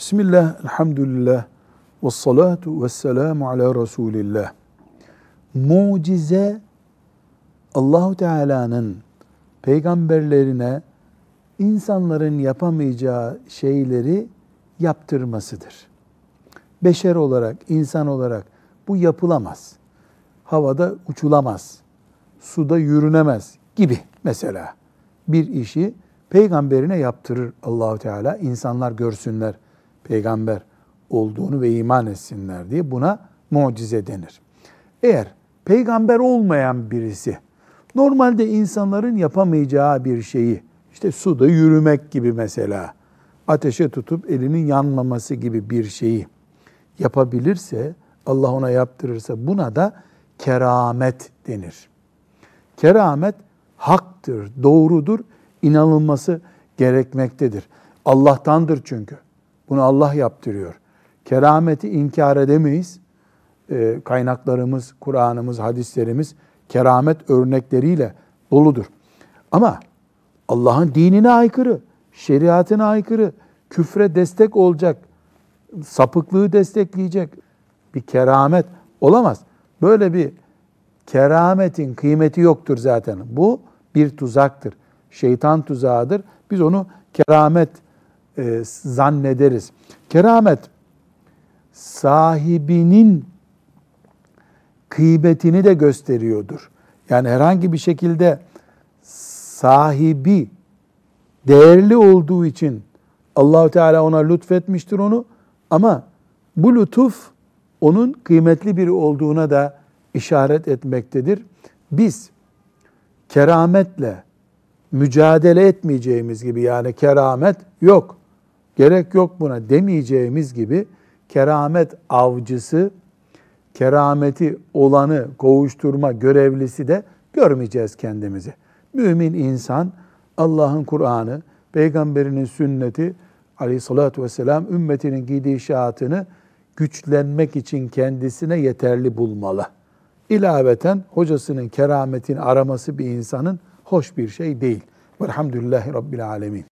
Bismillah, elhamdülillah, ve salatu ve selamu ala Resulillah. Mucize, Allahu Teala'nın peygamberlerine insanların yapamayacağı şeyleri yaptırmasıdır. Beşer olarak, insan olarak bu yapılamaz. Havada uçulamaz, suda yürünemez gibi mesela bir işi peygamberine yaptırır Allahu Teala. İnsanlar görsünler peygamber olduğunu ve iman etsinler diye buna mucize denir. Eğer peygamber olmayan birisi normalde insanların yapamayacağı bir şeyi işte suda yürümek gibi mesela ateşe tutup elinin yanmaması gibi bir şeyi yapabilirse Allah ona yaptırırsa buna da keramet denir. Keramet haktır, doğrudur, inanılması gerekmektedir. Allah'tandır çünkü. Bunu Allah yaptırıyor. Kerameti inkar edemeyiz. E, kaynaklarımız, Kur'an'ımız, hadislerimiz keramet örnekleriyle doludur. Ama Allah'ın dinine aykırı, şeriatına aykırı, küfre destek olacak, sapıklığı destekleyecek bir keramet olamaz. Böyle bir kerametin kıymeti yoktur zaten. Bu bir tuzaktır. Şeytan tuzağıdır. Biz onu keramet e, zannederiz. Keramet sahibinin kıymetini de gösteriyordur. Yani herhangi bir şekilde sahibi değerli olduğu için Allahu Teala ona lütfetmiştir onu ama bu lütuf onun kıymetli biri olduğuna da işaret etmektedir. Biz kerametle mücadele etmeyeceğimiz gibi yani keramet yok, gerek yok buna demeyeceğimiz gibi keramet avcısı, kerameti olanı kovuşturma görevlisi de görmeyeceğiz kendimizi. Mümin insan Allah'ın Kur'an'ı, peygamberinin sünneti aleyhissalatü vesselam ümmetinin gidişatını güçlenmek için kendisine yeterli bulmalı. İlaveten hocasının kerametini araması bir insanın hoş bir şey değil. Velhamdülillahi Rabbil Alemin.